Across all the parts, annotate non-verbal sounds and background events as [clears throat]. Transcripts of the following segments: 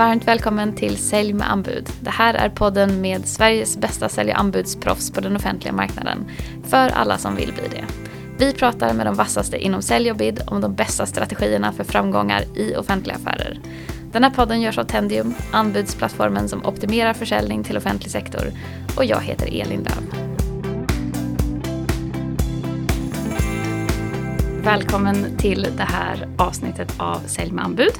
Varmt välkommen till Sälj med anbud. Det här är podden med Sveriges bästa sälj och anbudsproffs på den offentliga marknaden. För alla som vill bli det. Vi pratar med de vassaste inom sälj och bid om de bästa strategierna för framgångar i offentliga affärer. Den här podden görs av Tendium, anbudsplattformen som optimerar försäljning till offentlig sektor. Och jag heter Elin Löv. Välkommen till det här avsnittet av Sälj med anbud.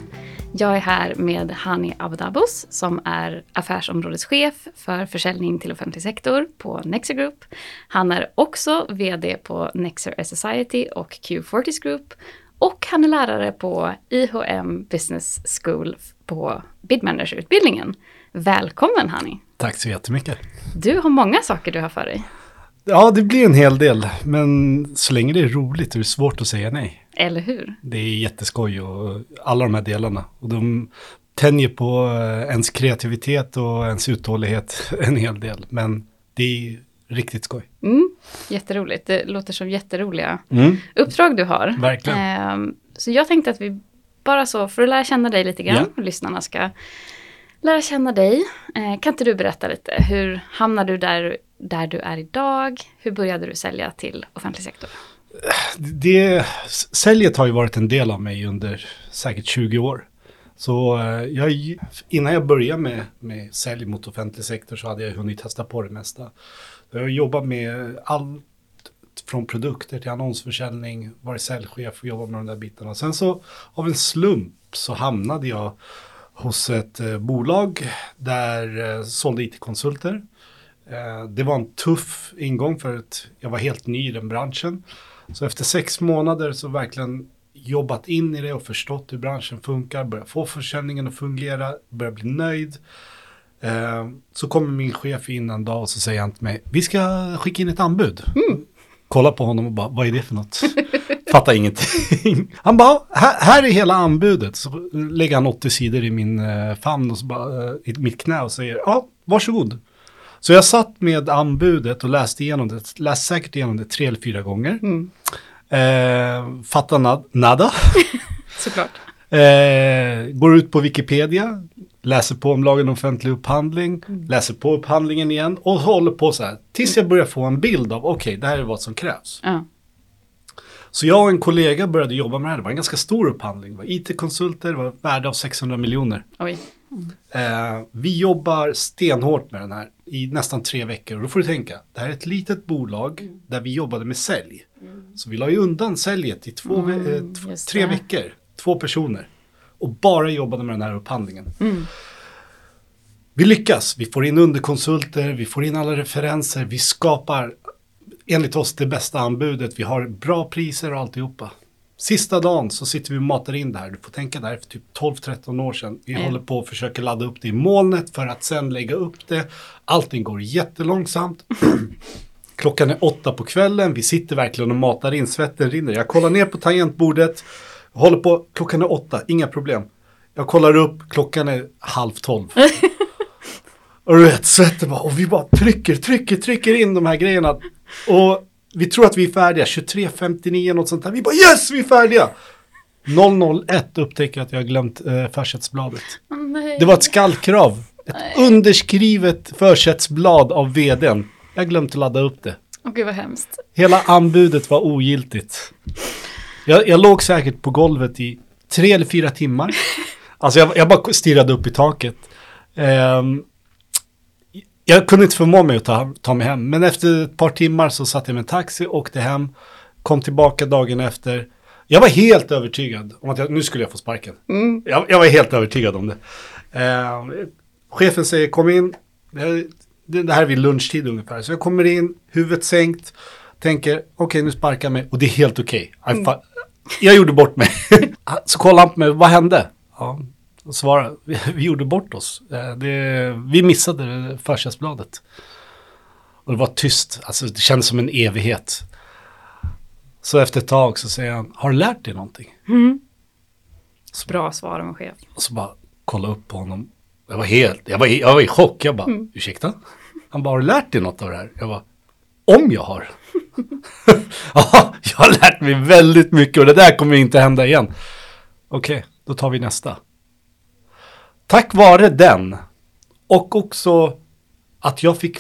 Jag är här med Hani Abudabus som är affärsområdeschef för försäljning till offentlig sektor på Nexer Group. Han är också VD på Nexer Society och Q40 Group och han är lärare på IHM Business School på Bidmanager-utbildningen. Välkommen Hani! Tack så jättemycket! Du har många saker du har för dig. Ja, det blir en hel del, men så länge det är roligt är det svårt att säga nej. Eller hur? Det är jätteskoj och alla de här delarna. Och de tänjer på eh, ens kreativitet och ens uthållighet [laughs] en hel del, men det är riktigt skoj. Mm, jätteroligt, det låter som jätteroliga Mm, uppdrag du har. verkligen. Ehm, så jag tänkte att vi bara så, för att lära känna dig lite grann, och lyssnarna ska lära känna dig. Eh, kan inte du berätta lite, hur hamnade du där, där du är idag? Hur började du sälja till offentlig sektor? Det, säljet har ju varit en del av mig under säkert 20 år. Så eh, jag, innan jag började med, med sälj mot offentlig sektor så hade jag hunnit testa på det mesta. Jag har jobbat med allt från produkter till annonsförsäljning, varit säljchef och jobbat med de där bitarna. Sen så av en slump så hamnade jag hos ett eh, bolag där eh, sålde it-konsulter. Eh, det var en tuff ingång för att jag var helt ny i den branschen. Så efter sex månader så verkligen jobbat in i det och förstått hur branschen funkar, börjat få försäljningen att fungera, börjat bli nöjd. Eh, så kommer min chef in en dag och så säger han till mig, vi ska skicka in ett anbud. Kolla på honom och bara, vad är det för något? [laughs] Fattar ingenting. Han bara, här, är hela anbudet. Så lägger han 80 sidor i min eh, famn och så bara, i mitt knä och säger, ja, varsågod. Så jag satt med anbudet och läste igenom det, läste säkert igenom det tre eller fyra gånger. Mm. Eh, fattar nad, nada. [laughs] Såklart. Eh, går ut på Wikipedia, läser på om lagen om offentlig upphandling, läser på upphandlingen igen och håller på så här tills jag börjar få en bild av okej, det här är vad som krävs. Ja. Så jag och en kollega började jobba med det här. Det var en ganska stor upphandling. Det var IT-konsulter, det var värde av 600 miljoner. Oj. Eh, vi jobbar stenhårt med den här i nästan tre veckor. Och då får du tänka, det här är ett litet bolag där vi jobbade med sälj. Så vi la ju undan säljet i två, eh, Mm, just tre veckor, två personer. Och bara jobbade med den här upphandlingen. Mm. Vi lyckas, vi får in underkonsulter, vi får in alla referenser, vi skapar enligt oss det bästa anbudet, vi har bra priser och alltihopa. Sista dagen så sitter vi och matar in det här, du får tänka där för typ 12-13 år sedan. Vi Ja. håller på och försöker ladda upp det i molnet för att sen lägga upp det. Allting går jättelångsamt. [clears throat] Klockan är åtta på kvällen, vi sitter verkligen och matar in, svetten rinner. Jag kollar ner på tangentbordet, håller på, klockan är åtta, inga problem. Jag kollar upp, klockan är halv tolv. [laughs] Och du vet, svetten bara, och vi bara trycker, trycker, trycker in de här grejerna. Och vi tror att vi är färdiga, 23.59 något sånt där. Vi bara yes, vi är färdiga! 001 upptäcker att jag har glömt eh, försättsbladet. Nej. Det var ett skallkrav. Ett underskrivet försättsblad av vdn. Jag glömt att ladda upp det. Åh gud vad hemskt. Hela anbudet var ogiltigt. Jag, jag låg säkert på golvet i tre eller fyra timmar. [laughs] Alltså jag, jag bara stirrade upp i taket. Ehm, jag kunde inte förmå mig att ta, ta mig hem. Men efter ett par timmar så satt jag med en taxi, åkte hem, kom tillbaka dagen efter. Jag var helt övertygad om att jag, nu skulle jag få sparken. Mm. Jag, jag var helt övertygad om det. Ehm, chefen säger kom in. Det här, det, här är vid lunchtid ungefär. Så jag kommer in, huvudet sänkt. Tänker okej nu sparkar jag mig. Och det är helt okej. I fa- Jag gjorde bort mig. [laughs] så kollar han på mig, vad hände? Ja, och svarade, [laughs] vi, vi gjorde bort oss. Eh, Det, vi missade det försättsbladet. Och det var tyst, alltså det kändes som en evighet. Så efter ett tag så säger han, har du lärt dig någonting? Bra svar av en chef. Och så bara kolla upp på honom. Jag var helt, jag var, jag var i chock. Jag bara, ursäkta? Han bara, har du lärt dig något av det här? Jag bara, om jag har. [laughs] ja, jag har lärt mig väldigt mycket och det där kommer inte hända igen. Okej, då tar vi nästa. Tack vare den och också att jag fick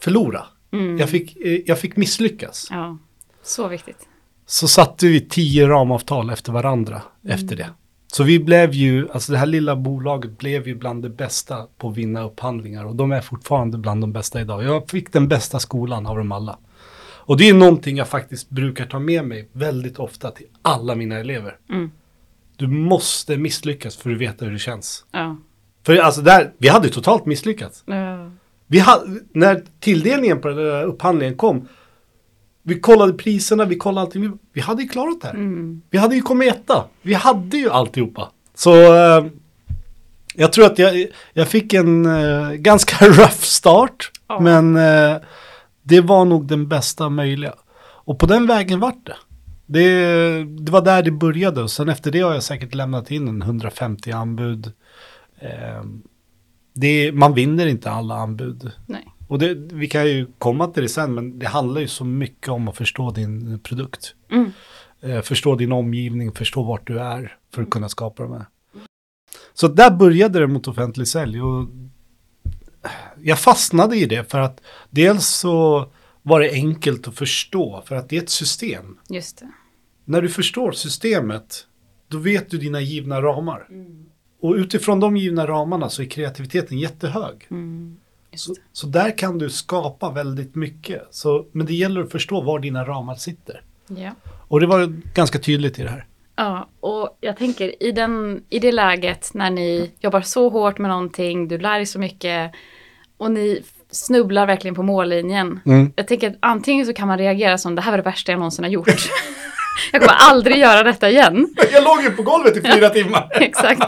förlora. Mm. Jag, fick, eh, jag fick misslyckas. Ja, så viktigt. Så satte vi tio ramavtal efter varandra efter det. Så vi blev ju, alltså det här lilla bolaget blev ju bland det bästa på att vinna upphandlingar och de är fortfarande bland de bästa idag. Jag fick den bästa skolan av dem alla. Och det är någonting jag faktiskt brukar ta med mig väldigt ofta till alla mina elever. Mm. Du måste misslyckas för att veta hur det känns. Ja. För alltså där, vi hade ju totalt misslyckats. Ja. Vi hade, när tilldelningen på den där upphandlingen kom, vi kollade priserna, vi kollade allting. Vi, vi hade ju klarat det här. Mm. Vi hade ju kommit etta. Vi hade ju alltihopa. Så eh, jag tror att jag, jag fick en eh, ganska [laughs] rough start. Ja. Men eh, det var nog den bästa möjliga. Och på den vägen vart det. Det. Det var där det började. Och sen efter det har jag säkert lämnat in en 150 anbud. Eh, det, man vinner inte alla anbud. Nej. Och det, vi kan ju komma till det sen, men det handlar ju så mycket om att förstå din produkt. Mm. Eh, förstå din omgivning, förstå vart du är för att kunna skapa de här. Så där började det mot offentlig sälj och jag fastnade i det för att dels så var det enkelt att förstå för att det är ett system. Just det. När du förstår systemet, då vet du dina givna ramar. Och utifrån de givna ramarna så är kreativiteten jättehög. Mm. Just Så, så där kan du skapa väldigt mycket. Så, men det gäller att förstå var dina ramar sitter. Ja. Och det var ganska tydligt i det här. Ja, och jag tänker i, den, i det läget när ni jobbar så hårt med någonting, du lär dig så mycket och ni snubblar verkligen på mållinjen. Mm. Jag tänker att antingen så kan man reagera som det här var det värsta jag någonsin har gjort. [laughs] jag kommer aldrig göra detta igen. [laughs] Jag låg ju på golvet i fyra [laughs] timmar. Exakt.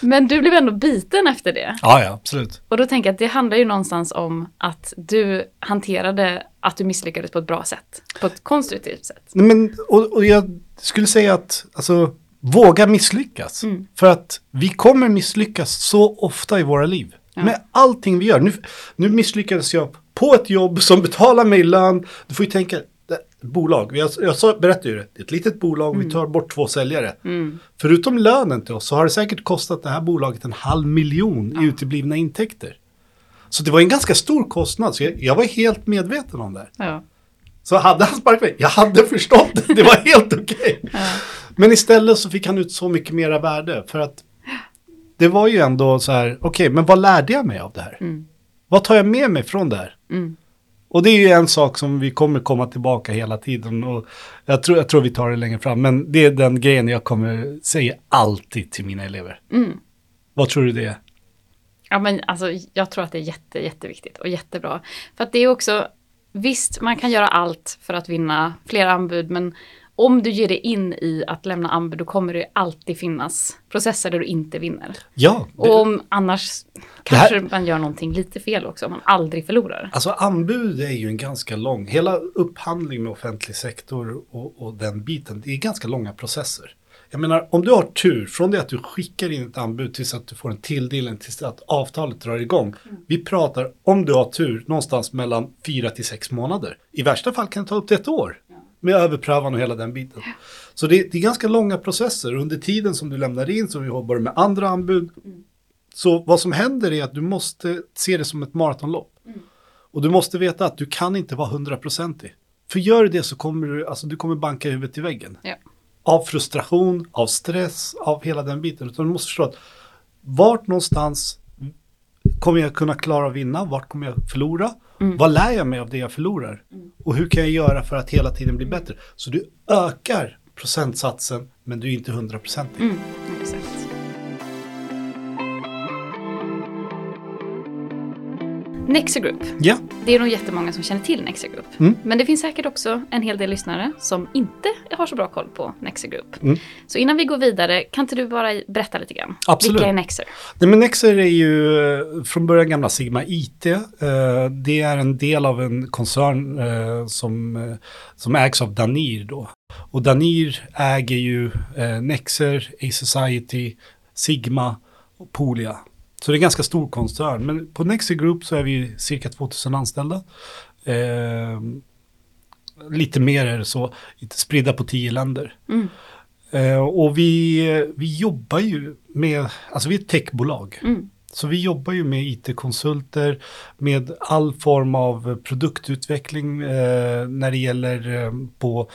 Men du blev ändå biten efter det. Ja, ja, absolut. Och då tänker jag att det handlar ju någonstans om att du hanterade att du misslyckades på ett bra sätt. På ett konstruktivt sätt. Nej, Men, och, och jag skulle säga att, alltså, våga misslyckas. Mm. För att vi kommer misslyckas så ofta i våra liv. Ja. Med allting vi gör. Nu, nu misslyckades jag på ett jobb som betalar mig lön. Du får ju tänka, bolag, jag, jag sa, berättade ju det, det är ett litet bolag, vi tar bort två säljare. Mm. Förutom lönen till oss så har det säkert kostat det här bolaget en halv miljon i uteblivna intäkter. Så det var en ganska stor kostnad, så jag, jag var helt medveten om det. Ja. Så hade han sparkat mig, jag hade förstått det, det var helt okej. Ja. Men istället så fick han ut så mycket mera värde för att det var ju ändå så här, okej, men vad lärde jag mig av det här? Mm. Vad tar jag med mig från det här? Mm. Och det är ju en sak som vi kommer komma tillbaka hela tiden och jag tror, jag tror vi tar det längre fram, men det är den grejen jag kommer säga alltid till mina elever. Mm. Vad tror du det är? Ja, men alltså, jag tror att det är jätte, jätteviktigt och jättebra. För att det är också, visst, man kan göra allt för att vinna fler anbud, men om du ger dig in i att lämna anbud, då kommer det alltid finnas processer där du inte vinner. Ja, det, Och om annars Det här- kanske man gör någonting lite fel också, om man aldrig förlorar. Alltså anbud är ju en ganska lång, hela upphandling med offentlig sektor och, och den biten, det är ganska långa processer. Jag menar, om du har tur från det att du skickar in ett anbud tills att du får en tilldelning, tills att avtalet drar igång. Vi pratar, om du har tur, någonstans mellan fyra till sex månader. I värsta fall kan det ta upp till ett år. Med överprövan och hela den biten. Så det, det är ganska långa processer. Under tiden som du lämnar in så jobbar du med andra anbud. Så vad som händer är att du måste se det som ett maratonlopp. Och du måste veta att du kan inte vara hundraprocentig. För gör du det så kommer du, alltså du kommer banka huvudet i väggen. Ja. Av frustration, av stress, av hela den biten. Utan du måste förstå att vart någonstans kommer jag kunna klara att vinna? Vart kommer jag förlora? Vad lär jag mig av det jag förlorar? Och hur kan jag göra för att hela tiden bli bättre? Så du ökar procentsatsen men du är inte hundraprocentig. Mm, Nexa Group. Ja, Det är nog jättemånga som känner till Nexa Group. Mm. Men det finns säkert också en hel del lyssnare som inte har så bra koll på Nexa Group. Mm. Så innan vi går vidare, kan inte du bara berätta lite grann? Absolut. Vilka är Nexer? Nej, men Nexer är ju eh, från början gamla Sigma IT. Eh, Det är en del av en koncern eh, som, som ägs av Danir då. Och Danir äger ju Nexer, A-Society, Sigma och Polia. Så det är en ganska stor koncern. Men på Nexer Group så är vi cirka 2000 anställda. Eh, lite mer är det så, spridda på tio länder. Mm. Eh, och vi, vi jobbar ju med, alltså vi är ett techbolag. Mm. Så vi jobbar ju med it-konsulter, med all form av produktutveckling eh, när det gäller eh, på,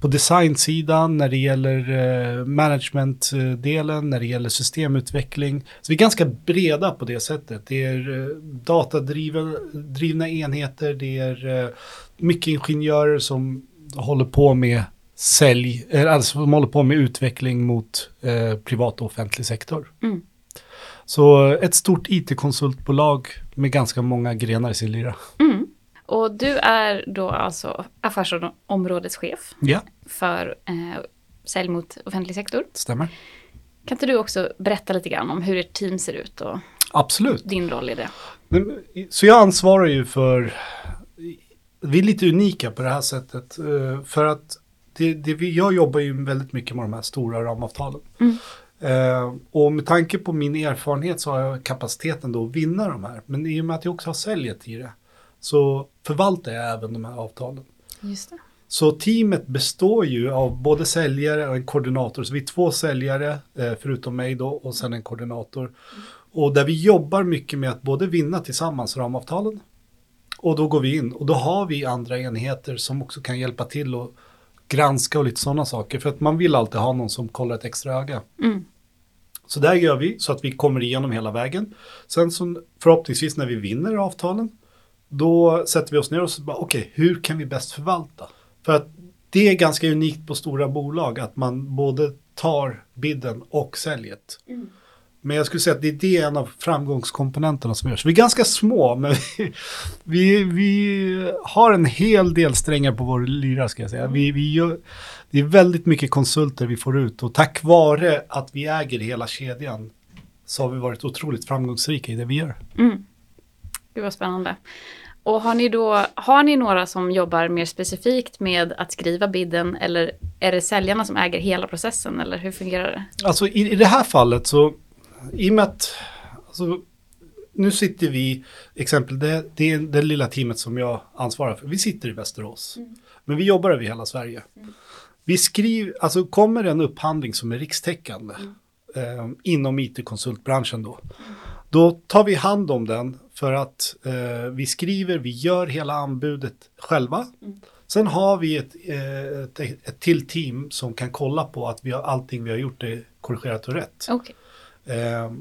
på designsidan, när det gäller eh, managementdelen, när det gäller systemutveckling. Så vi är ganska breda på det sättet. Det är eh, datadrivna enheter, det är eh, mycket ingenjörer som håller på med sälj, eh, alltså som håller på med utveckling mot eh, privat och offentlig sektor. Mm. Så ett stort it-konsultbolag med ganska många grenar i sin lyra. Mm. Och du är då alltså affärsområdeschef Ja, för eh, sälj mot offentlig sektor. stämmer. Kan inte du också berätta lite grann om hur ert team ser ut och Absolut. din roll i det? Så jag ansvarar ju för, vi är lite unika på det här sättet. eh, För att det, det vi, jag jobbar ju väldigt mycket med de här stora ramavtalen. Mm. Eh, och med tanke på min erfarenhet så har jag kapaciteten då att vinna de här. Men i och med att jag också har säljet i det så förvaltar jag även de här avtalen. Just det. Så teamet består ju av både säljare och en koordinator. Så vi är två säljare, eh, förutom mig då, och sen en koordinator. Och där vi jobbar mycket med att både vinna tillsammans ramavtalen. Och då går vi in och då har vi andra enheter som också kan hjälpa till och granska och lite sådana saker. För att man vill alltid ha någon som kollar ett extra öga. Mm. Så där gör vi så att vi kommer igenom hela vägen. Sen så förhoppningsvis när vi vinner avtalen, då sätter vi oss ner och så bara, okej, hur kan vi bäst förvalta? För att det är ganska unikt på stora bolag att man både tar bidden och säljet. Men jag skulle säga att det är det en av framgångskomponenterna som görs. Vi är ganska små, men vi, vi, vi har en hel del strängar på vår lyra ska jag säga. Vi, vi gör, det är väldigt mycket konsulter vi får ut och tack vare att vi äger hela kedjan så har vi varit otroligt framgångsrika i det vi gör. Mm. Gud vad spännande. Och har ni då, har ni några som jobbar mer specifikt med att skriva bidden eller är det säljarna som äger hela processen eller hur fungerar det? Alltså i, i det här fallet så, i och med att, alltså, nu sitter vi, exempel, det, det är det lilla teamet som jag ansvarar för, vi sitter i Västerås. Men vi jobbar över hela Sverige. Vi skriver, alltså kommer en upphandling som är rikstäckande eh, inom it-konsultbranschen då, då tar vi hand om den för att eh, vi skriver, vi gör hela anbudet själva. Sen har vi ett, eh, ett, ett till team som kan kolla på att vi har, allting vi har gjort är korrigerat och rätt. Okej. Eh,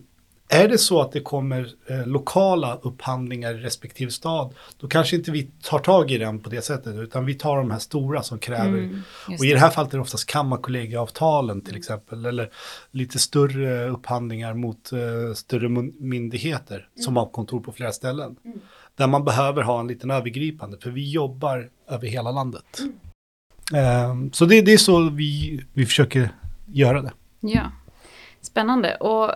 är det så att det kommer eh, lokala upphandlingar i respektive stad, då kanske inte vi tar tag i den på det sättet, utan vi tar de här stora som kräver. Mm, och i det. här fallet är det oftast kammarkollegiavtalen till exempel, eller lite större upphandlingar mot eh, större myndigheter som har kontor på flera ställen. Där man behöver ha en liten övergripande, för vi jobbar över hela landet. Eh, så det, det är så vi, vi försöker göra det. Ja, spännande. Och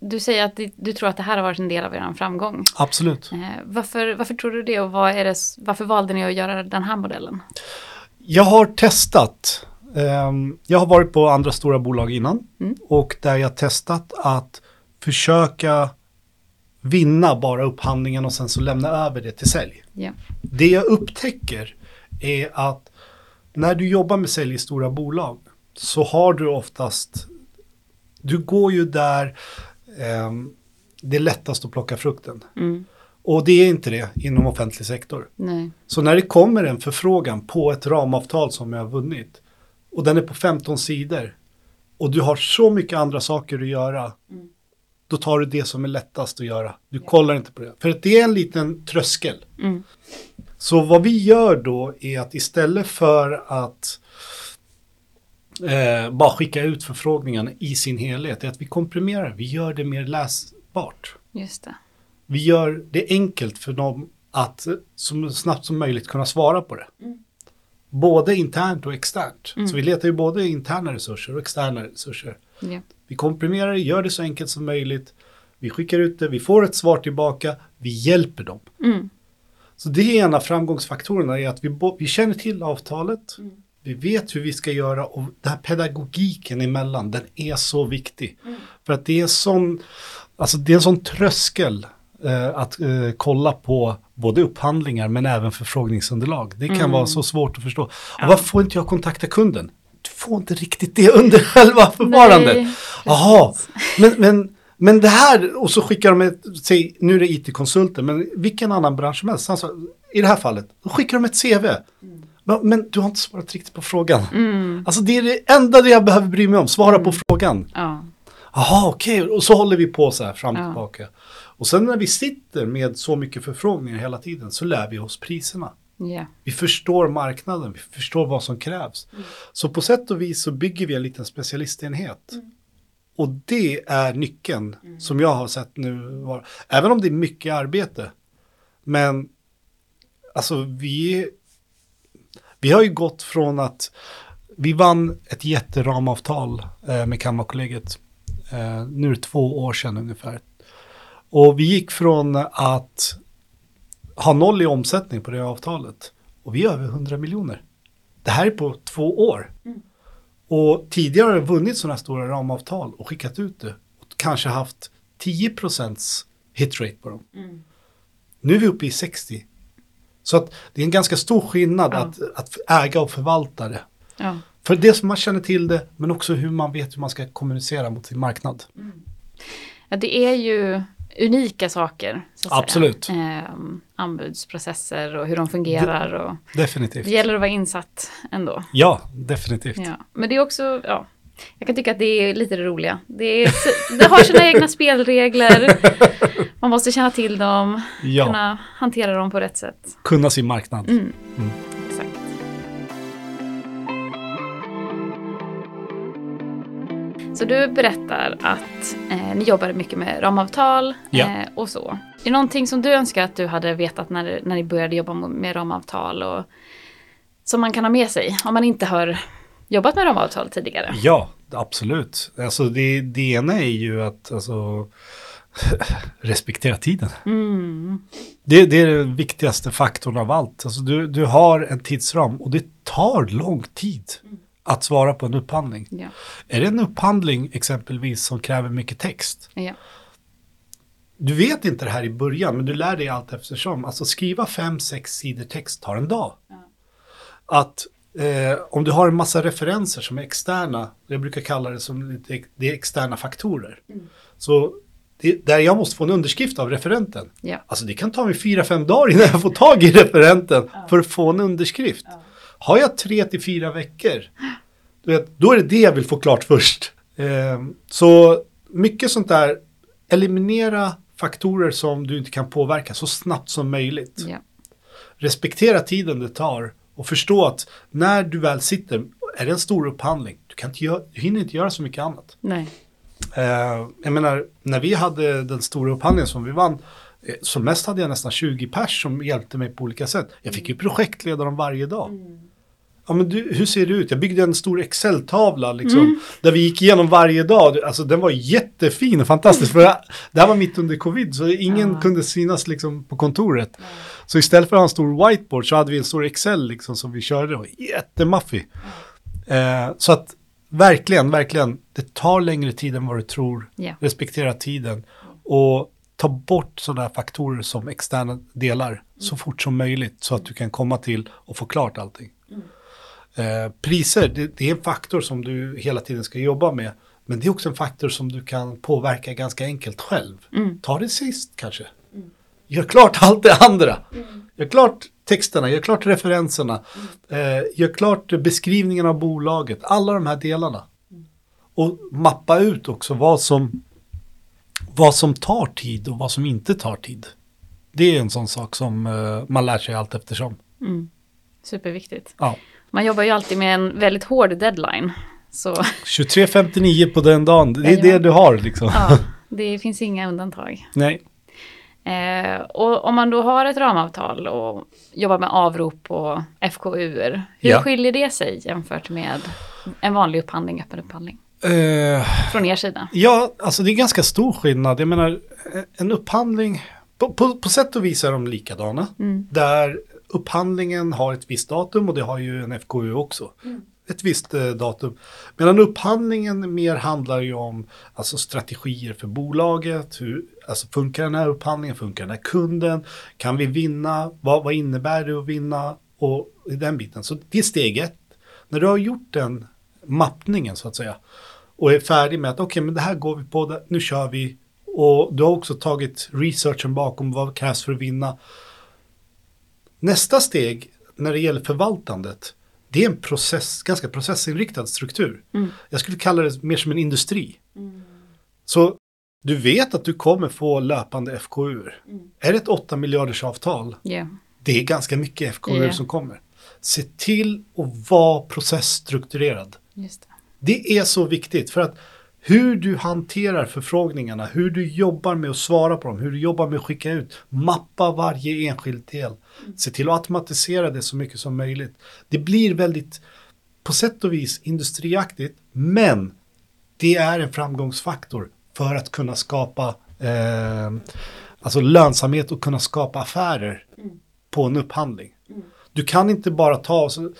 du säger att du tror att det här har varit en del av er framgång. Absolut. Eh, varför, varför tror du det och vad är det, varför valde ni att göra den här modellen? Jag har testat. ehm, jag har varit på andra stora bolag innan Mm. och där jag testat att försöka vinna bara upphandlingen och sen så lämna över det till sälj. Ja. Det jag upptäcker är att när du jobbar med sälj i stora bolag så har du oftast, du går ju där ehm, det är lättast att plocka frukten. Mm. Och det är inte det inom offentlig sektor. Nej. Så när det kommer en förfrågan på ett ramavtal som jag har vunnit och den är på 15 sidor och du har så mycket andra saker att göra, då tar du det som är lättast att göra. Du kollar inte på det. För att det är en liten tröskel. Mm. Så vad vi gör då är att istället för att eh, bara skicka ut förfrågningen i sin helhet, är att vi komprimerar, vi gör det mer läsbart. Just det. Vi gör det enkelt för dem att så snabbt som möjligt kunna svara på det. Både internt och externt. Så vi letar ju både interna resurser och externa resurser. Ja. Vi komprimerar det, gör det så enkelt som möjligt. Vi skickar ut det, vi får ett svar tillbaka, vi hjälper dem. Mm. Så det är en av framgångsfaktorerna, är att vi, vi känner till avtalet, vi vet hur vi ska göra och den här pedagogiken emellan, den är så viktig. För att det är, sån, alltså det är en sån tröskel eh, att eh, kolla på både upphandlingar men även förfrågningsunderlag. Det kan vara så svårt att förstå. Och varför får inte jag kontakta kunden? du får inte riktigt det under [laughs] själva förfarandet. Jaha, men, men, men det här, och så skickar de ett, säg, nu är det it-konsulter, men vilken annan bransch som helst, alltså, i det här fallet, då skickar de ett CV. Men, men du har inte svarat riktigt på frågan. Mm. Alltså det är det enda jag behöver bry mig om, svara på frågan. Ja. Jaha, okej, och så håller vi på så här fram och Ja. tillbaka. Och sen när vi sitter med så mycket förfrågningar hela tiden så lär vi oss priserna. Ja. Vi förstår marknaden, vi förstår vad som krävs. Så på sätt och vis så bygger vi en liten specialistenhet. Och det är nyckeln som jag har sett nu. Även om det är mycket arbete. Men alltså vi, vi har ju gått från att vi vann ett jätteramavtal eh, med Kammarkollegiet. Eh, nu två år sedan ungefär. Och vi gick från att ha noll i omsättning på det avtalet. Och vi är över 100 miljoner. Det här är på två år. Och tidigare har jag vunnit sådana här stora ramavtal och skickat ut det. Och kanske haft 10 procents hitrate på dem. Nu är vi uppe i 60. Så att det är en ganska stor skillnad Ja. att, att äga och förvalta det. Ja. För det som man känner till det, men också hur man vet hur man ska kommunicera mot sin marknad. ja, det är ju unika saker. Absolut. Eh, anbudsprocesser och hur de fungerar. Och Definitivt. det gäller att vara insatt ändå. Ja, definitivt. Ja. Men det är också, ja, jag kan tycka att det är lite det roliga. Det, är, det har sina egna [laughs] spelregler. Man måste känna till dem, Ja, kunna hantera dem på rätt sätt. kunna sin marknad. Mm. Mm. Exakt. Så du berättar att eh, ni jobbar mycket med ramavtal Ja. eh, och så. Är det någonting som du önskar att du hade vetat när, när ni började jobba med ramavtal och som man kan ha med sig om man inte har jobbat med ramavtal tidigare? Ja, absolut. Alltså det, det ena är ju att alltså, [laughs] respektera tiden. Mm. Det, det är den viktigaste faktorn av allt. Alltså du, du har en tidsram och det tar lång tid att svara på en upphandling. Ja. Är det en upphandling exempelvis som kräver mycket text? Ja. Du vet inte det här i början, men du lär dig allt eftersom. Alltså skriva fem, sex sidor text tar en dag. Att eh, om du har en massa referenser som är externa, jag brukar kalla det som det är externa faktorer. Så det, där jag måste få en underskrift av referenten. Ja. Alltså det kan ta mig fyra, fem dagar innan jag får tag i referenten för att få en underskrift. Har jag tre till fyra veckor, du vet, då är det det jag vill få klart först. Eh, så mycket sånt där, eliminera faktorer som du inte kan påverka så snabbt som möjligt. Ja. Respektera tiden det tar och förstå att när du väl sitter, är det en stor upphandling, du, kan inte göra, du hinner inte göra så mycket annat. Nej. Eh, jag menar, när vi hade den stora upphandlingen som vi vann, eh, som mest hade jag nästan 20 pers som hjälpte mig på olika sätt. Jag fick ju projektleda dem varje dag. Ja, men du, hur ser det ut? Jag byggde en stor Excel-tavla liksom, där vi gick igenom varje dag. Alltså den var jättefin och fantastisk. För [laughs] det här var mitt under covid, så ingen Ja. kunde synas liksom, på kontoret. Så istället för att ha en stor whiteboard så hade vi en stor Excel liksom, som vi körde. Det var jättemaffig. Eh, så att verkligen, verkligen, det tar längre tid än vad du tror. Ja. Respektera tiden och ta bort sådana här faktorer som externa delar så fort som möjligt så att du kan komma till och få klart allting. Eh, priser, det, det är en faktor som du hela tiden ska jobba med. Men det är också en faktor som du kan påverka ganska enkelt själv. Mm. Ta det sist kanske. Gör klart [laughs] allt det andra. Gör klart texterna, gör klart referenserna. Eh, gör klart beskrivningen av bolaget. Alla de här delarna. Och mappa ut också vad som, vad som tar tid och vad som inte tar tid. Det är en sån sak som eh, man lär sig allt eftersom. Mm. Superviktigt. Ja. Man jobbar ju alltid med en väldigt hård deadline. Så 23.59 på den dagen, det är det Jajamän. du har liksom. ja, det finns inga undantag. Nej. Eh, och om man då har ett ramavtal och jobbar med avrop och FKUer, hur Ja. skiljer det sig jämfört med en vanlig upphandling, öppen upphandling? Eh, Från er sida? Ja, alltså det är ganska stor skillnad. Jag menar, en upphandling, på, på, på sätt och vis är de likadana. Mm. Där upphandlingen har ett visst datum och det har ju en FKU också. Ett visst eh, datum. Medan upphandlingen mer handlar ju om alltså, strategier för bolaget. Hur, alltså, funkar den här upphandlingen? Funkar den här kunden? Kan vi vinna? Vad, vad innebär det att vinna? Och i den biten. Så det är steg ett. När du har gjort den mappningen så att säga. Och är färdig med att okej, okay, men det här går vi på, nu kör vi. Och du har också tagit researchen bakom vad krävs för att vinna. Nästa steg när det gäller förvaltandet, det är en process, ganska processinriktad struktur. Mm. Jag skulle kalla det mer som en industri. Mm. Så du vet att du kommer få löpande FKU. Mm. Är det ett 8 miljarders avtal? Yeah. Det är ganska mycket FKU yeah. som kommer. Se till att vara processstrukturerad. Just det. det är så viktigt för att hur du hanterar förfrågningarna, hur du jobbar med att svara på dem, hur du jobbar med att skicka ut, mappa varje enskild del. Se till att automatisera det så mycket som möjligt. Det blir väldigt, på sätt och vis, industriaktigt, men det är en framgångsfaktor för att kunna skapa eh, alltså lönsamhet och kunna skapa affärer mm. på en upphandling. Mm. Du kan inte bara ta, så,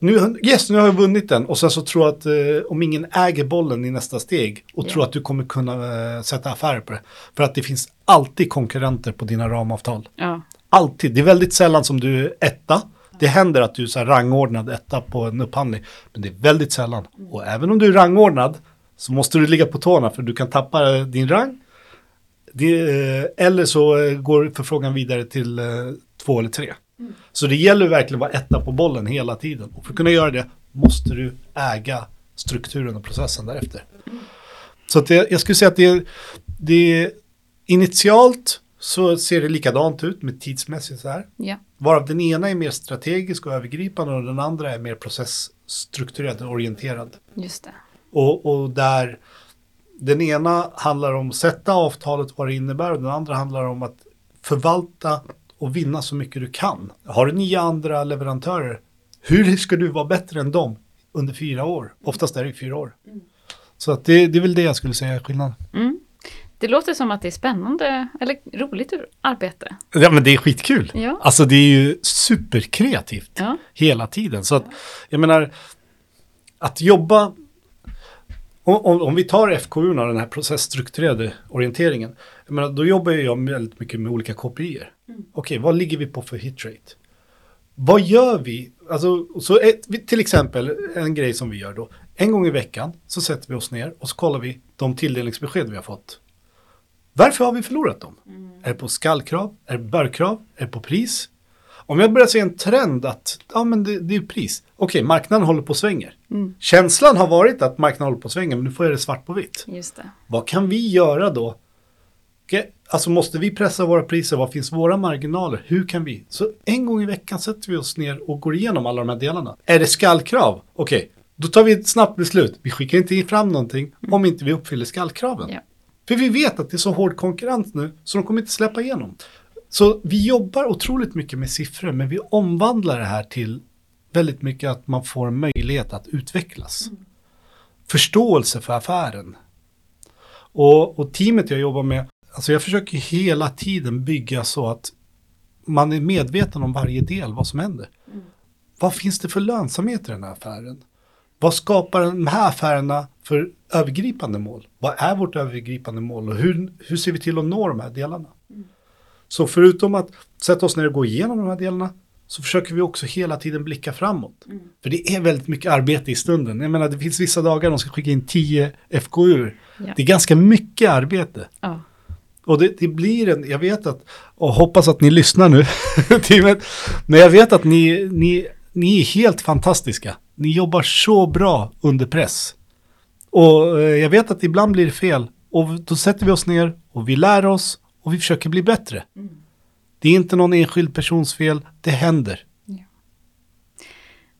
nu, yes, nu har jag vunnit den och sen så tror jag att eh, om ingen äger bollen i nästa steg och yeah. tror att du kommer kunna eh, sätta affärer på det. För att det finns alltid konkurrenter på dina ramavtal. Ja. Alltid, det är väldigt sällan som du är etta. Det händer att du är rangordnad etta på en upphandling. Men det är väldigt sällan. Mm. Och även om du är rangordnad så måste du ligga på tårna för du kan tappa din rang. Det, eh, eller så eh, går förfrågan vidare till eh, två eller tre. Mm. Så det gäller verkligen att vara etta på bollen hela tiden. Och för att kunna göra det måste du äga strukturen och processen därefter. Så det, jag skulle säga att det, det initialt så ser det likadant ut med tidsmässigt så här. Yeah. Varav den ena är mer strategisk och övergripande och den andra är mer processstrukturerad och orienterad. Just det. Och, och där den ena handlar om att sätta avtalet vad det innebär och den andra handlar om att förvalta och vinna så mycket du kan. Har du nio andra leverantörer, hur ska du vara bättre än dem under fyra år? Oftast är det fyra år. Mm. Så att det, det är väl det jag skulle säga är skillnaden. Mm. Det låter som att det är spännande eller roligt arbete. Ja men det är skitkul. Ja. Alltså det är ju superkreativt ja. hela tiden. Så att jag menar att jobba om, om, vi tar FKU, den här processstrukturerade orienteringen, jag menar, då jobbar jag väldigt mycket med olika KPI. Mm. Okej, vad ligger vi på för hitrate? Vad gör vi? Alltså, så ett, till exempel en grej som vi gör då. En gång i veckan så sätter vi oss ner och så kollar vi de tilldelningsbesked vi har fått. Varför har vi förlorat dem? Mm. Är det på skallkrav? Är det börkrav? Är det på pris? Om jag börjar se en trend att ja, men det, det är pris. Okej, marknaden håller på och svänger. Mm. Känslan har varit att marknaden håller på och svänger, men nu får jag det svart på vitt. Just det. Vad kan vi göra då? Alltså måste vi pressa våra priser? Vad finns våra marginaler? Hur kan vi? Så en gång i veckan sätter vi oss ner och går igenom alla de här delarna. Är det skallkrav? Okej, okay. då tar vi ett snabbt beslut. Vi skickar inte fram någonting mm. om inte vi uppfyller skallkraven. Ja. För vi vet att det är så hård konkurrens nu så de kommer inte släppa igenom. Så vi jobbar otroligt mycket med siffror men vi omvandlar det här till väldigt mycket att man får möjlighet att utvecklas. Mm. Förståelse för affären. Och, och teamet jag jobbar med, alltså jag försöker hela tiden bygga så att man är medveten om varje del, vad som händer. Mm. Vad finns det för lönsamhet i den här affären? Vad skapar de här affärerna för övergripande mål? Vad är vårt övergripande mål och hur, hur ser vi till att nå de här delarna? Mm. Så förutom att sätta oss ner och gå igenom de här delarna så försöker vi också hela tiden blicka framåt. Mm. För det är väldigt mycket arbete i stunden. Jag menar, det finns vissa dagar de ska skicka in 10 FKU. Ja. Det är ganska mycket arbete. Ja. Och det, det, blir en, jag vet att, och hoppas att ni lyssnar nu, [laughs] teamet, men jag vet att ni, ni, ni är helt fantastiska. Ni jobbar så bra under press. Och eh, jag vet att ibland blir det fel. Och då sätter vi oss ner och vi lär oss och vi försöker bli bättre. Mm. Det är inte någon enskild persons fel, det händer.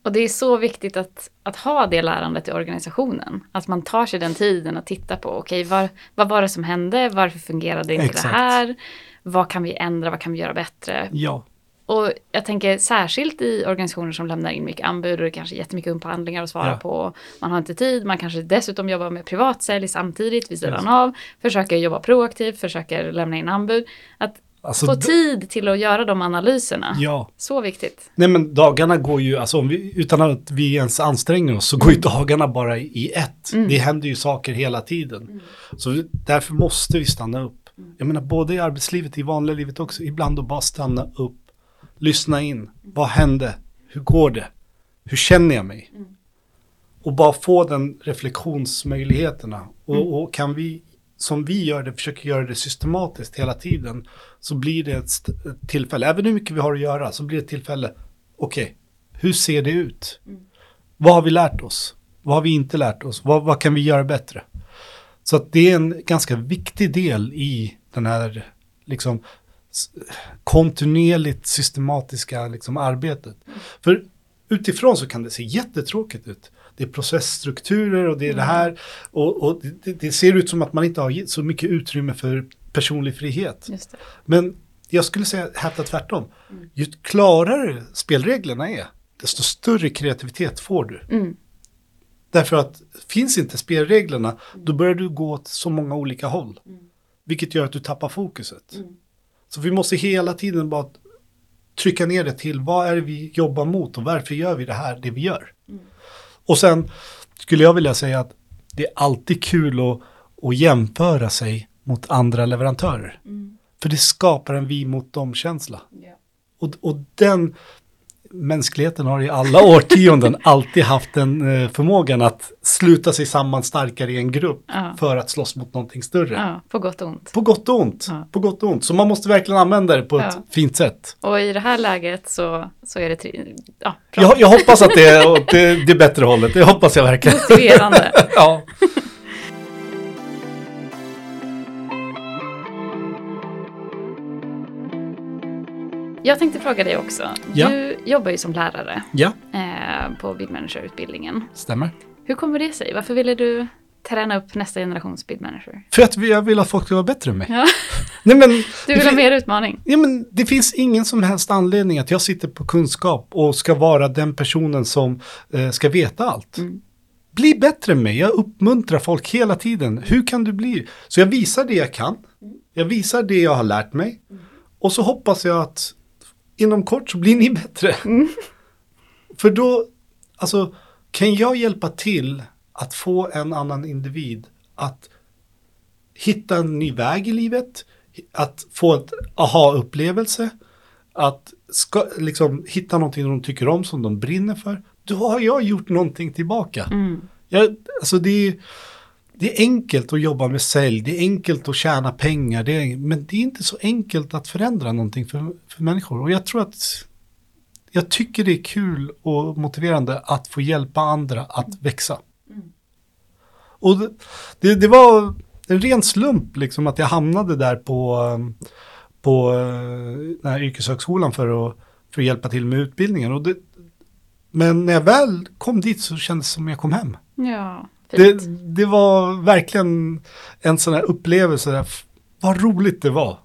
Och det är så viktigt att, att ha det lärandet i organisationen. Att man tar sig den tiden att titta på, okej, okay, var, vad var det som hände? Varför fungerade inte Exakt. det här? Vad kan vi ändra? Vad kan vi göra bättre? Ja. Och jag tänker särskilt i organisationer som lämnar in mycket anbud och det kanske är jättemycket upphandlingar att svara ja. på. Man har inte tid, man kanske dessutom jobbar med privatsälj samtidigt vid sidan yes. av. Försöker jobba proaktivt, försöker lämna in anbud. Att Alltså, få tid till att göra de analyserna. Ja. Så viktigt. Nej men dagarna går ju, alltså vi, utan att vi ens anstränger oss så går ju dagarna bara i ett. Mm. Det händer ju saker hela tiden. Mm. Så därför måste vi stanna upp. Mm. Jag menar både i arbetslivet, i vanliga livet också, ibland att bara stanna upp lyssna in. Vad hände? Hur går det? Hur känner jag mig? Mm. Och bara få den reflektionsmöjligheterna. Och, Mm. och kan vi, som vi gör det, försöker göra det systematiskt hela tiden, så blir det ett, tillfälle, även hur mycket vi har att göra, så blir det ett tillfälle, okej, hur ser det ut? Vad har vi lärt oss? Vad har vi inte lärt oss? Vad, vad kan vi göra bättre? Så att det är en ganska viktig del i den här liksom kontinuerligt systematiska liksom, arbetet. För utifrån så kan det se jättetråkigt ut. Det är processstrukturer och det är det här. Och, och det, det ser ut som att man inte har gett så mycket utrymme för personlig frihet. Men jag skulle säga hävda tvärtom. Ju klarare spelreglerna är, desto större kreativitet får du. Mm. Därför att finns inte spelreglerna, då börjar du gå åt så många olika håll. Vilket gör att du tappar fokuset. Så vi måste hela tiden bara trycka ner det till vad är det vi jobbar mot och varför gör vi det här, det vi gör. Och sen skulle jag vilja säga att det är alltid kul att, att jämföra sig mot andra leverantörer. För det skapar en vi mot dem-känsla. Och, och den mänskligheten har i alla årtionden alltid haft den eh, förmågan att sluta sig samman starkare i en grupp Ja. för att slåss mot någonting större. Ja, på gott och ont. På gott och ont. Ja. På gott och ont. Så man måste verkligen använda det på ett fint sätt. Och i det här läget så, så är det ja. Jag, jag hoppas att det är det, det bättre hållet. Det hoppas jag verkligen. motiverande. [laughs] ja. Jag tänkte fråga dig också. Ja. Du jobbar ju som lärare ja, eh, på bildmanagerutbildningen. stämmer. Hur kommer det sig? Varför ville du träna upp nästa generations bildmanager? För att jag vill att folk ska vara bättre än mig. Ja, [laughs] Nej, men, du vill ha mer utmaning? Ja, men det finns ingen som helst anledning att jag sitter på kunskap och ska vara den personen som eh, ska veta allt. Mm. Bli bättre än mig. Jag uppmuntrar folk hela tiden. Hur kan du bli? Så jag visar det jag kan. Jag visar det jag har lärt mig. Och så hoppas jag att inom kort så blir ni bättre. För då, alltså, kan jag hjälpa till att få en annan individ att hitta en ny väg i livet, att få ett aha-upplevelse, att ska, liksom, hitta någonting de tycker om som de brinner för, då har jag gjort någonting tillbaka. Mm. Jag, alltså det, är, det är enkelt att jobba med sälj, det är enkelt att tjäna pengar, det är, men det är inte så enkelt att förändra någonting för, för människor. Och jag tror att jag tycker det är kul och motiverande att få hjälpa andra att växa. Och det, det, det var en ren slump liksom att jag hamnade där på, um, på uh, den här yrkeshögskolan för att, för att hjälpa till med utbildningen. Och det, men när jag väl kom dit så kändes det som jag kom hem. Ja, det, det var verkligen en sån här upplevelse, där, vad roligt det var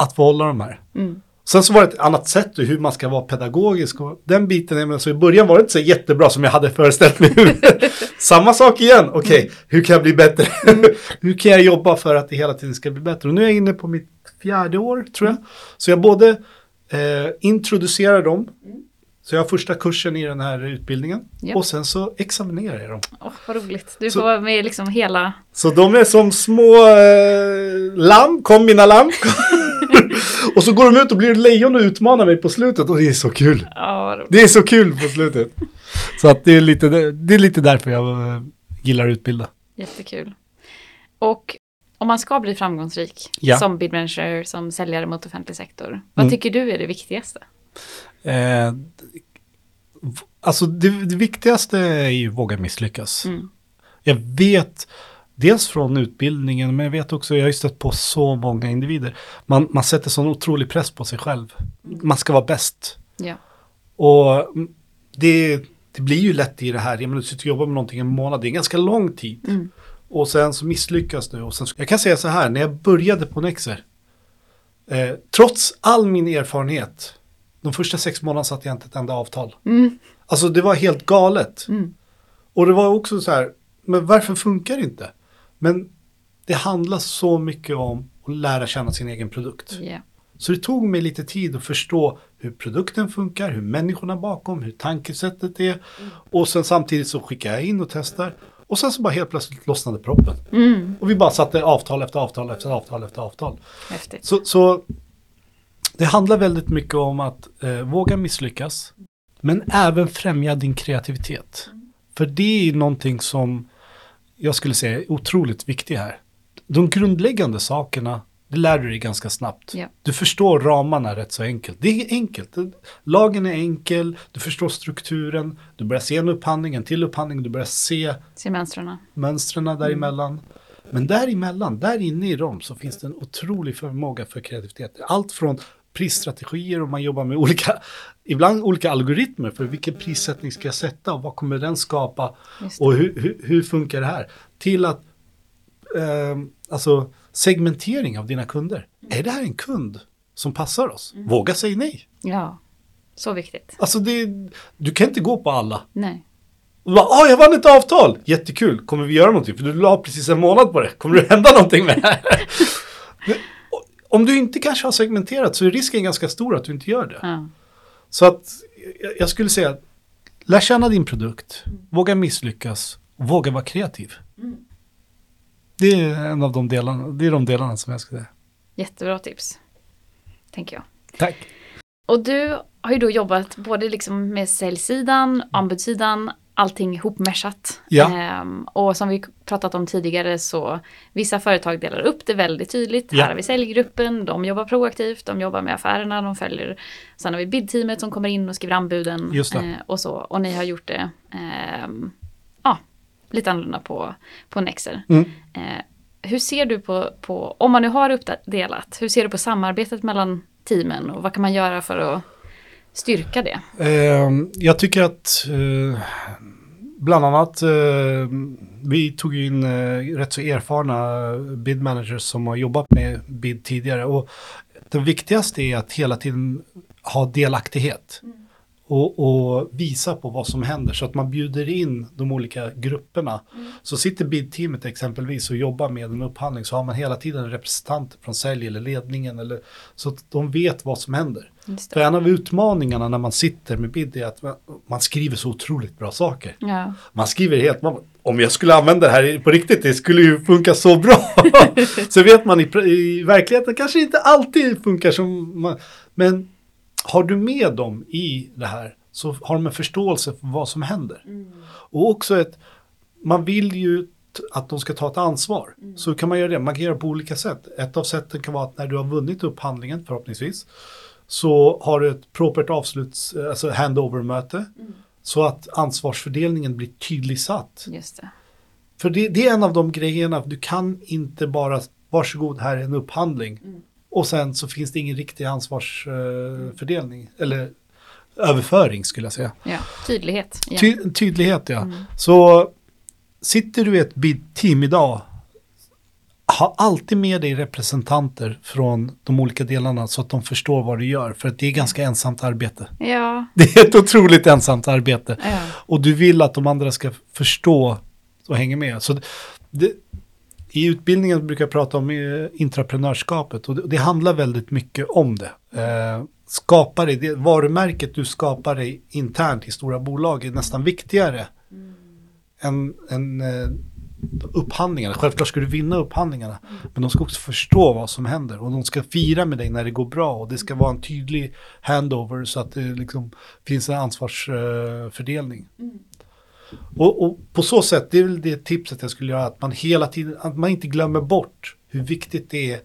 att få hålla de här. Mm. Sen så var det ett annat sätt hur man ska vara pedagogisk och den biten, så i början var det inte så jättebra som jag hade föreställt mig. [laughs] Samma sak igen, okej, hur kan jag bli bättre? [laughs] hur kan jag jobba för att det hela tiden ska bli bättre? Och nu är jag inne på mitt fjärde år, tror jag. Så jag både eh, introducerar dem, så jag har första kursen i den här utbildningen, Ja. och sen så examinerar jag dem. Åh, vad roligt. Du Så- får vara med liksom hela... Så de är som små eh, lamm, kom mina lamm. [laughs] och så går de ut och blir lejon och utmanar mig på slutet och det är så kul. Ja. Det är så kul på slutet. Så att det är lite, det är lite därför jag eh, gillar att utbilda. Jättekul. Och om man ska bli framgångsrik Ja. som bildmanager, som säljare mot offentlig sektor, vad Mm. tycker du är det viktigaste? Eh, alltså det, det viktigaste är ju att våga misslyckas. Mm. Jag vet, dels från utbildningen, men jag vet också, jag har ju stött på så många individer. Man, man sätter sån otrolig press på sig själv. Man ska vara bäst. Ja. Och mm, det, det blir ju lätt i det här, jag menar, du sitter och jobbar med någonting en månad, det är en ganska lång tid. Mm. Och sen så misslyckas du. Och sen, jag kan säga så här, när jag började på Nexer, eh, trots all min erfarenhet, de första sex månaderna satte jag inte ett enda avtal. Mm. Alltså det var helt galet. Mm. Och det var också så här, men varför funkar det inte? Men det handlar så mycket om att lära känna sin egen produkt. Ja. Så det tog mig lite tid att förstå hur produkten funkar, hur människorna bakom, hur tankesättet är. Och sen samtidigt så skickar jag in och testar. Och sen så bara helt plötsligt lossnade proppen. Mm. Och vi bara satte avtal efter avtal efter avtal efter avtal. Häftigt. Så, så det handlar väldigt mycket om att eh, våga misslyckas. Men även främja din kreativitet. För det är någonting som jag skulle säga är otroligt viktigt här. De grundläggande sakerna, det lär du dig ganska snabbt. Ja. Du förstår ramarna rätt så enkelt. Det är enkelt. Lagen är enkel, du förstår strukturen, du börjar se en upphandling, en till upphandling, du börjar se Se mönstren. mönstren däremellan. Men däremellan, där inne i dem, så finns det en otrolig förmåga för kreativitet. Allt från prisstrategier och man jobbar med olika, ibland olika algoritmer för vilken prissättning ska jag sätta och vad kommer den skapa och hur, hur, hur funkar det här? Till att, eh, alltså segmentering av dina kunder. Är det här en kund som passar oss? Våga säga nej. Ja, så viktigt. Alltså det, du kan inte gå på alla. Nej. Och bara, ah, jag vann ett avtal! Jättekul, kommer vi göra någonting? För du la precis en månad på det. Kommer det hända någonting med det här? [laughs] Om du inte kanske har segmenterat så är risken ganska stor att du inte gör det. Ja. Så att jag- skulle säga, lär känna din produkt, våga misslyckas våga vara kreativ. Det är en av de delarna, det är de delarna som jag skulle säga. Jättebra tips. Tänker jag. Tack. Och du har ju då jobbat både liksom med säljsidan, anbudssidan, allting ihopmeshat. Ja. Ehm, och som vi pratat om tidigare så vissa företag delar upp det väldigt tydligt. Ja. Här har vi säljgruppen, de jobbar proaktivt, de jobbar med affärerna, de följer. Sen har vi bidteamet som kommer in och skriver anbuden. Just det. eh, och så. Och ni har gjort det ehm, ja, lite annorlunda på, på Nexer. Mm. Eh, hur ser du på, på, om man nu har uppdelat, hur ser du på samarbetet mellan teamen och vad kan man göra för att styrka det? Ehm, jag tycker att eh, bland annat eh, vi tog in eh, rätt så erfarna bid managers som har jobbat med bid tidigare och det viktigaste är att hela tiden ha delaktighet och, och visa på vad som händer så att man bjuder in de olika grupperna. Så sitter bid-teamet exempelvis och jobbar med en upphandling så har man hela tiden en representant från sälj eller ledningen eller, så att de vet vad som händer. För det. en av utmaningarna när man sitter med bid är att man, man skriver så otroligt bra saker. Ja, Man skriver helt, man, om jag skulle använda det här på riktigt, det skulle ju funka så bra. [laughs] så vet man i, i verkligheten kanske inte alltid funkar som man, men har du med dem i det här så har de en förståelse för vad som händer. Och också ett, man vill ju att de ska ta ett ansvar. Så kan man göra det, man kan göra på olika sätt. Ett av sätten kan vara att när du har vunnit upphandlingen förhoppningsvis så har du ett propert avsluts, alltså handover-möte. Så att ansvarsfördelningen blir tydligt satt. just det. För det, det är en av de grejerna, du kan inte bara, varsågod här är en upphandling. Och sen så finns det ingen riktig ansvarsfördelning, eller överföring skulle jag säga. Ja, tydlighet. Ja. Ty, tydlighet ja. Så sitter du i ett bid-team idag, ha alltid med dig representanter från de olika delarna så att de förstår vad du gör. För att det är ganska ensamt arbete. ja, Det är ett otroligt ensamt arbete. ja. Och du vill att de andra ska förstå och hänga med. Så det, I utbildningen brukar jag prata om eh, intraprenörskapet och det, det handlar väldigt mycket om det. Eh, skapa dig, det varumärket du skapar dig internt i stora bolag är nästan viktigare än, än eh, upphandlingarna. Självklart ska du vinna upphandlingarna, men de ska också förstå vad som händer och de ska fira med dig när det går bra och det ska vara en tydlig handover så att det liksom finns en ansvarsfördelning. Och, och på så sätt, det är väl det tipset jag skulle göra, att man hela tiden, att man inte glömmer bort hur viktigt det är.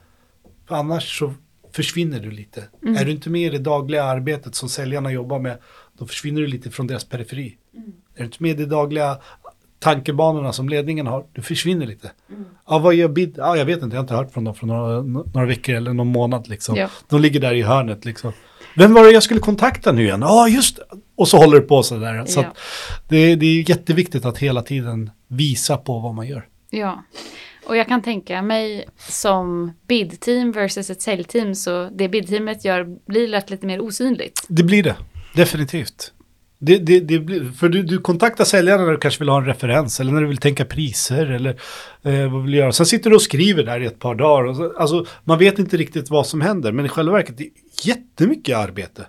För annars så försvinner du lite. Är du inte med i det dagliga arbetet som säljarna jobbar med, då försvinner du lite från deras periferi. Är du inte med i de dagliga tankebanorna som ledningen har, du försvinner lite. Ja, vad gör bid? Ja, jag vet inte, jag har inte hört från dem för några, några veckor eller någon månad liksom. Ja. De ligger där i hörnet liksom. Vem var det jag skulle kontakta nu igen? Ja, just det. Och så håller det på så där. Så Ja. det, det är jätteviktigt att hela tiden visa på vad man gör. ja. Och jag kan tänka mig som bid-team versus ett säljteam så det bid-teamet gör blir lätt lite mer osynligt. Det blir det, definitivt. Det, det, det för du, du kontaktar säljaren när du kanske vill ha en referens eller när du vill tänka priser eller eh, vad vill du göra. Sen sitter du och skriver där i ett par dagar. Och så, alltså, man vet inte riktigt vad som händer men i själva verket det är jättemycket arbete.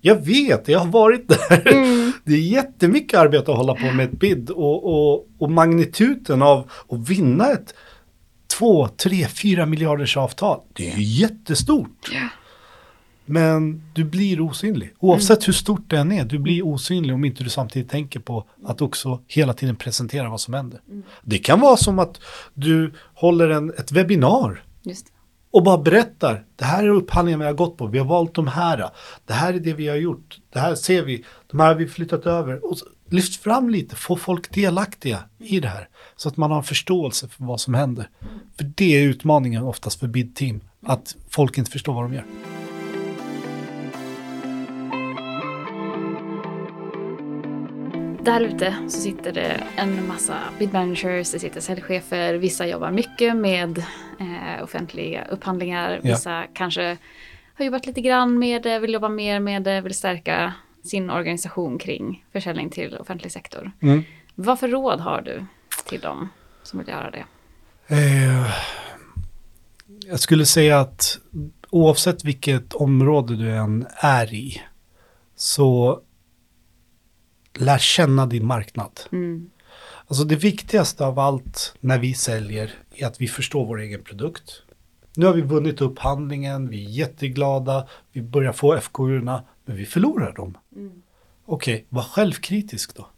Jag vet, jag har varit där. [laughs] Det är jättemycket arbete att hålla på med ett bid och, och, och magnituden av att vinna ett 2, 3, 4 miljarders avtal. Det är ju jättestort. Men du blir osynlig. Oavsett hur stort det än är, du blir osynlig om inte du samtidigt tänker på att också hela tiden presentera vad som händer. Det kan vara som att du håller en, ett webbinar och bara berättar. Det här är upphandlingen vi har gått på. Vi har valt de här. Det här är det vi har gjort. Det här ser vi. De här har vi flyttat över. Och lyft fram lite. Få folk delaktiga i det här. Så att man har förståelse för vad som händer. För det är utmaningen oftast för bid-team. Att folk inte förstår vad de gör. Där ute så sitter det en massa bid managers, det sitter säljchefer, vissa jobbar mycket med eh, offentliga upphandlingar, Ja. vissa kanske har jobbat lite grann med det, vill jobba mer med det, vill stärka sin organisation kring försäljning till offentlig sektor. Mm. Vad för råd har du till dem som vill göra det? Eh, jag skulle säga att oavsett vilket område du än är i så lär känna din marknad. Mm. Alltså det viktigaste av allt när vi säljer är att vi förstår vår egen produkt. Nu har vi vunnit upphandlingen, vi är jätteglada, vi börjar få FKU-erna, men vi förlorar dem. Okej, var självkritisk då.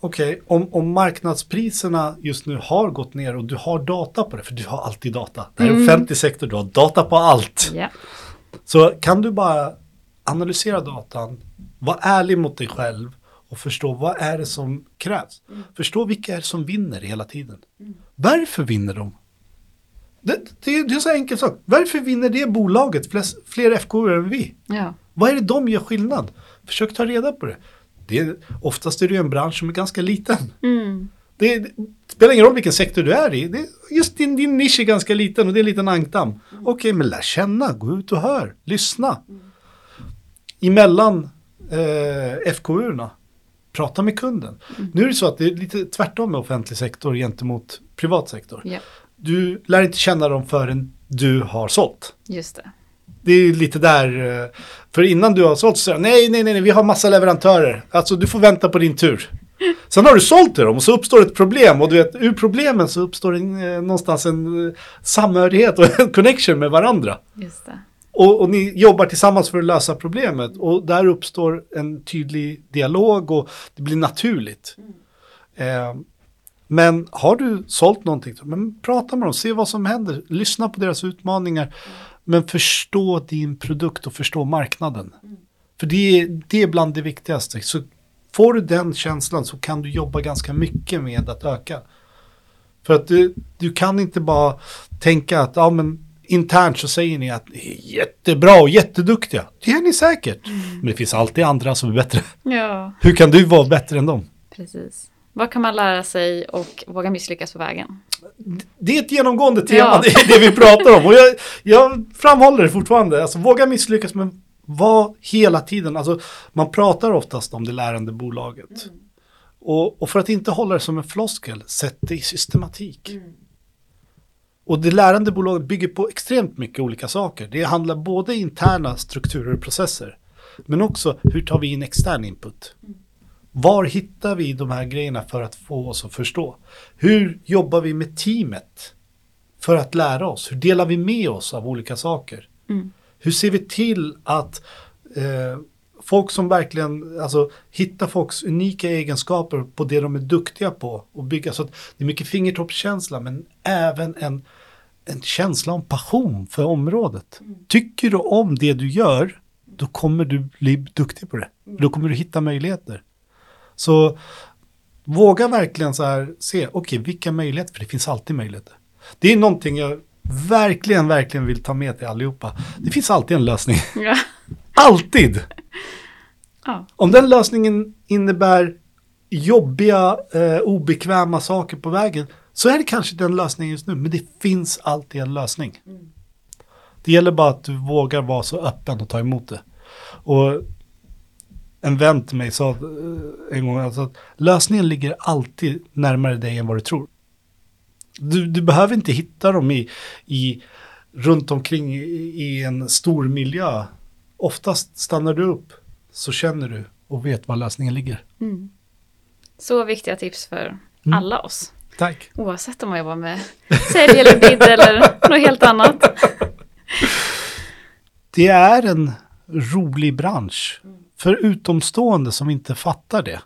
Okej, om, om marknadspriserna just nu har gått ner och du har data på det, för du har alltid data. Det här är offentlig sektor, du har data på allt. Ja. Så kan du bara analysera datan, vara ärlig mot dig själv och förstå vad är det som krävs. Förstå vilka är det som vinner hela tiden. Varför vinner de? Det, det, det är så enkelt sak. Varför vinner det bolaget flest, fler FKU än vi? ja. Vad är det de gör skillnad? Försök ta reda på det. det är, oftast är det en bransch som är ganska liten. Mm. Det, det spelar ingen roll vilken sektor du är i. Det, just din, din nisch är ganska liten och det är en liten ankdamm. Okej, men lär känna, gå ut och hör, lyssna. Emellan eh, FKU-erna, prata med kunden. Nu är det så att det är lite tvärtom med offentlig sektor gentemot privat sektor. ja, Du lär inte känna dem förrän du har sålt. just det. Det är lite där, eh, för innan du har sålt så säger nej, nej, nej, nej, vi har massa leverantörer. Alltså du får vänta på din tur. Sen har du sålt till dem och så uppstår ett problem och du vet, ur problemen så uppstår en, eh, någonstans en eh, samhörighet och [laughs] en connection med varandra. Just det. Och, och ni jobbar tillsammans för att lösa problemet och där uppstår en tydlig dialog och det blir naturligt. Eh, men har du sålt någonting, men prata med dem, se vad som händer, lyssna på deras utmaningar. Men förstå din produkt och förstå marknaden. För det är, det är bland det viktigaste. Så får du den känslan så kan du jobba ganska mycket med att öka. För att du, du kan inte bara tänka att ja, men internt så säger ni att ni är jättebra och jätteduktiga. Det är ni säkert. Men det finns alltid andra som är bättre. Ja, Hur kan du vara bättre än dem? precis. Vad kan man lära sig och våga misslyckas på vägen? Det är ett genomgående tema, Ja. det är det vi pratar om. Och jag, jag framhåller det fortfarande, alltså våga misslyckas men var hela tiden, alltså man pratar oftast om det lärande bolaget. Och, och för att inte hålla det som en floskel, sätt det i systematik. Och det lärande bolaget bygger på extremt mycket olika saker. Det handlar både interna strukturer och processer, men också hur tar vi in extern input? Var hittar vi de här grejerna för att få oss att förstå? Hur jobbar vi med teamet för att lära oss? Hur delar vi med oss av olika saker? Mm. Hur ser vi till att eh, folk som verkligen, alltså hitta folks unika egenskaper på det de är duktiga på och bygga så det är mycket fingertoppskänsla men även en, en känsla om passion för området. Tycker du om det du gör, då kommer du bli duktig på det. Då kommer du hitta möjligheter. Så våga verkligen så här se, okej, vilka möjligheter, för det finns alltid möjligheter. Det är någonting jag verkligen, verkligen vill ta med till allihopa. Det finns alltid en lösning. Ja. Alltid! Ja. Om den lösningen innebär jobbiga, eh, obekväma saker på vägen så är det kanske den lösningen just nu. Men det finns alltid en lösning. Det gäller bara att du vågar vara så öppen och ta emot det. Och en vän till mig sa eh, en gång alltså att lösningen ligger alltid närmare dig än vad du tror. Du, du behöver inte hitta dem i, i, runt omkring i, i en stor miljö. Oftast stannar du upp så känner du och vet var lösningen ligger. Mm. Så viktiga tips för Mm. alla oss. Tack. Oavsett om man jobbar med sälj eller bid eller något helt annat. det är en rolig bransch. För utomstående som inte fattar det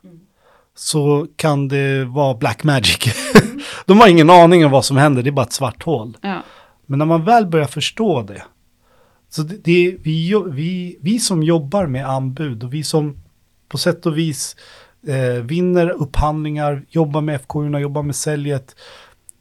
så kan det vara black magic. [laughs] De har ingen aning om vad som händer, det är bara ett svart hål. Ja. Men när man väl börjar förstå det, så det, det vi, vi, vi som jobbar med anbud och vi som på sätt och vis eh, vinner upphandlingar, jobbar med FKU, jobbar med säljet,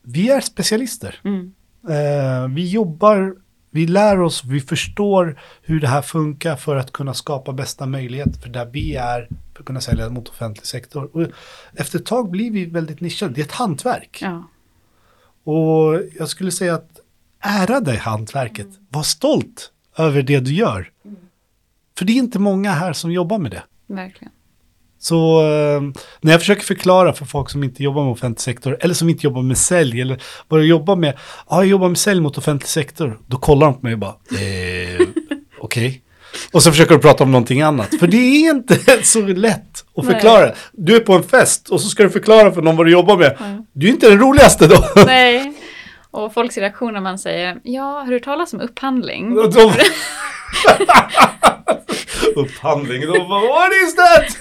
vi är specialister. Mm. Eh, vi jobbar, vi lär oss, vi förstår hur det här funkar för att kunna skapa bästa möjlighet för där vi är för att kunna sälja mot offentlig sektor. Och efter ett tag blir vi väldigt nischade, det är ett hantverk. Ja. Och jag skulle säga att ära dig hantverket. Var stolt över det du gör. För det är inte många här som jobbar med det. Verkligen. Så eh, när jag försöker förklara för folk som inte jobbar med offentlig sektor eller som inte jobbar med sälj eller vad jag jobbar med. Ja, jag jobbar med sälj mot offentlig sektor. Då kollar de på mig och bara, eh, [laughs] okej. Och så försöker de prata om någonting annat. För det är inte [laughs] så lätt att Nej. förklara. Du är på en fest och så ska du förklara för någon vad du jobbar med. Ja. Du är inte den roligaste då. Nej. [laughs] Och folks reaktion när man säger ja, har du talat om upphandling? De... [laughs] Upphandling, de bara what is that?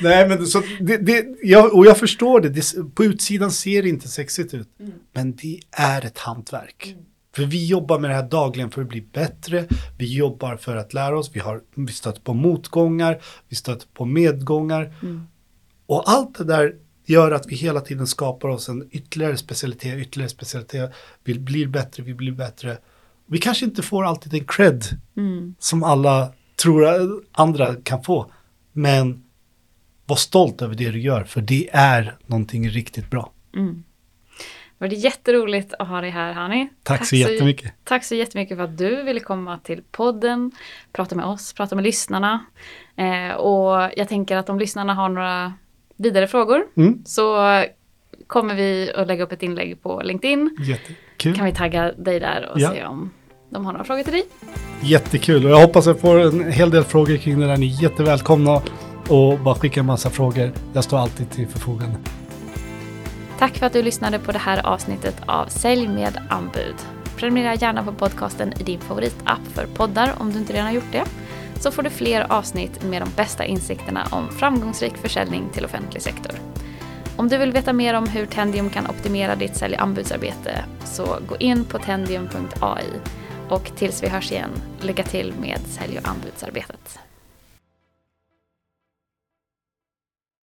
Nej men så det, det, jag, och jag förstår det, det, på utsidan ser det inte sexigt ut. Men det är ett hantverk. För vi jobbar med det här dagligen för att bli bättre. Vi jobbar för att lära oss. Vi, har, vi stöter på motgångar. Vi stöter på medgångar. Och allt det där gör att vi hela tiden skapar oss en ytterligare specialitet, ytterligare specialitet. Vi blir bättre, vi blir bättre. Vi kanske inte får alltid en cred Mm. som alla tror andra kan få. Men var stolt över det du gör, för det är någonting riktigt bra. Mm. Det var jätteroligt att ha dig här Hani. Tack, så jättemycket. Tack så jättemycket för att du ville komma till podden, prata med oss, prata med lyssnarna. Eh, och jag tänker att om lyssnarna har några vidare frågor Mm. så kommer vi att lägga upp ett inlägg på LinkedIn. Jättekul. Kan vi tagga dig där och Ja. se om de har några frågor till dig. Jättekul. Och jag hoppas jag får en hel del frågor kring det där. Ni är jättevälkomna och bara skicka en massa frågor. Jag står alltid till förfogande. Tack för att du lyssnade på det här avsnittet av Sälj med anbud. Prenumerera gärna på podcasten i din favoritapp för poddar om du inte redan har gjort det. Så får du fler avsnitt med de bästa insikterna om framgångsrik försäljning till offentlig sektor. Om du vill veta mer om hur Tendium kan optimera ditt sälj och anbudsarbete så gå in på tendium.ai och tills vi hörs igen, lycka till med sälj och anbudsarbetet.